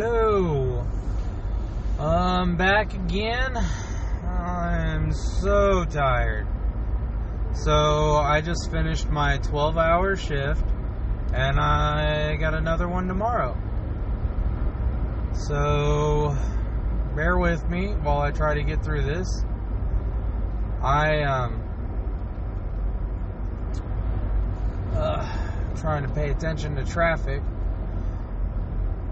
Hello. I'm back again. I'm so tired. So, I just finished my 12 hour shift and I got another one tomorrow. So, bear with me while I try to get through this. I um uh, trying to pay attention to traffic.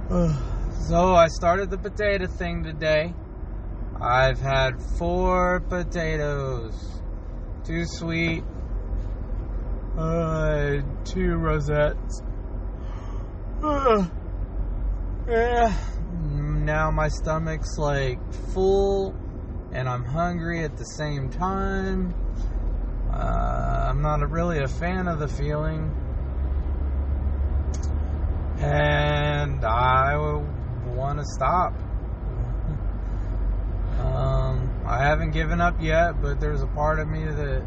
So I started the potato thing today. I've had four potatoes, two sweet, uh, two russets. Uh, yeah. Now my stomach's like full, and I'm hungry at the same time. Uh, I'm not really a fan of the feeling, and stop. um, I haven't given up yet, but there's a part of me that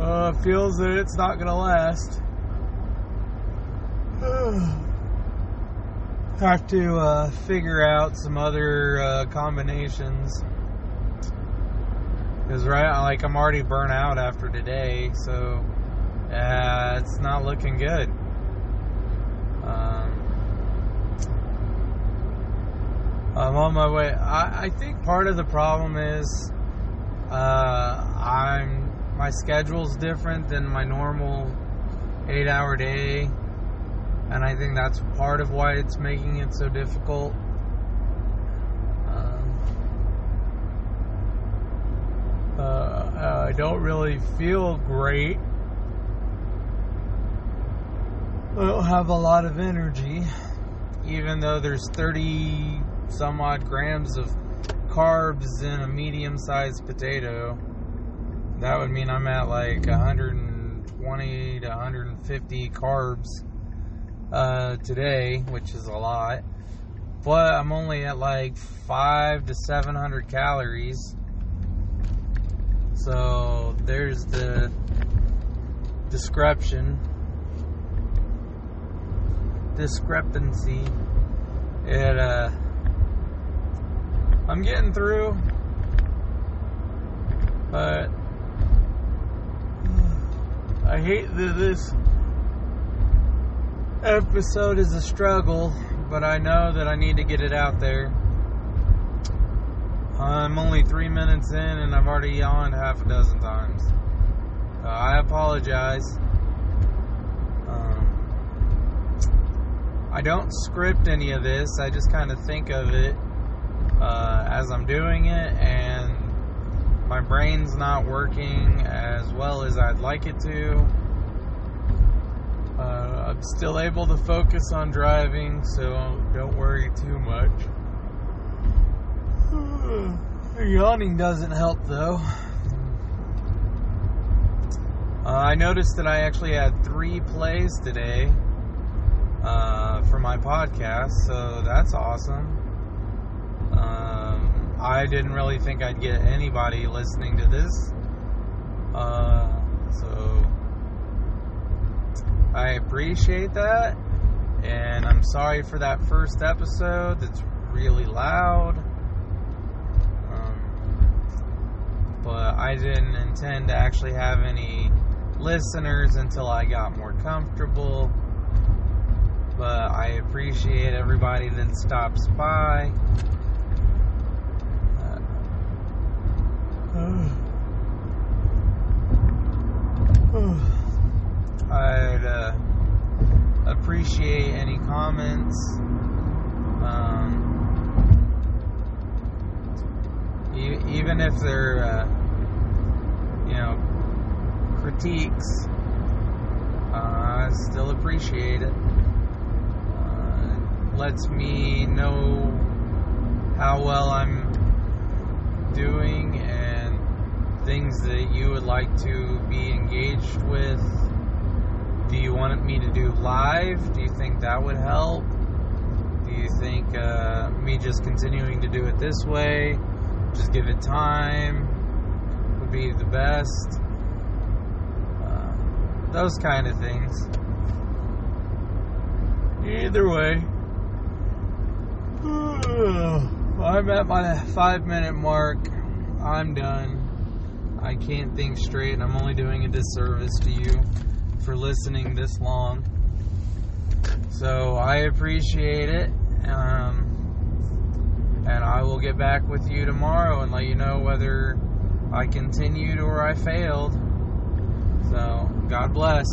uh, feels that it's not going to last. Have to uh, figure out some other uh, combinations. Because, right, like, I'm already burnt out after today, so it's not looking good. Um, I'm on my way. I, I think part of the problem is uh, I'm my schedule's different than my normal eight hour day, and I think that's part of why it's making it so difficult. Um, uh, I don't really feel great. I don't have a lot of energy, even though there's 30 some odd grams of carbs in a medium sized potato. That would mean I'm at like 120 to 150 carbs uh, today, which is a lot. But I'm only at like five to 700 calories. So there's the discrepan discrepancy. It uh I'm getting through, but I hate that this episode is a struggle, but I know that I need to get it out there. I'm only three minutes in and I've already yawned half a dozen times. So I apologize. Um, I don't script any of this, I just kind of think of it uh, as I'm doing it, and my brain's not working as well as I'd like it to. Uh, I'm still able to focus on driving, so don't worry too much. Yawning doesn't help though. Uh, I noticed that I actually had three plays today uh, for my podcast, so that's awesome. I didn't really think I'd get anybody listening to this. Uh, so I appreciate that. And I'm sorry for that first episode that's really loud. Um, but I didn't intend to actually have any listeners until I got more comfortable. But I appreciate everybody that stops by. I'd uh, appreciate any comments. Um, e- even if they're, uh, you know, critiques, uh, I still appreciate it. Uh, lets me know how well I'm doing things that you would like to be engaged with. Do you want me to do live? Do you think that would help? Do you think uh, me just continuing to do it this way, just give it time, would be the best? Uh, those kind of things. Either way, I'm at my five minute mark. I'm done. I can't think straight, and I'm only doing a disservice to you for listening this long. So I appreciate it. Um, and I will get back with you tomorrow and let you know whether I continued or I failed. So, God bless.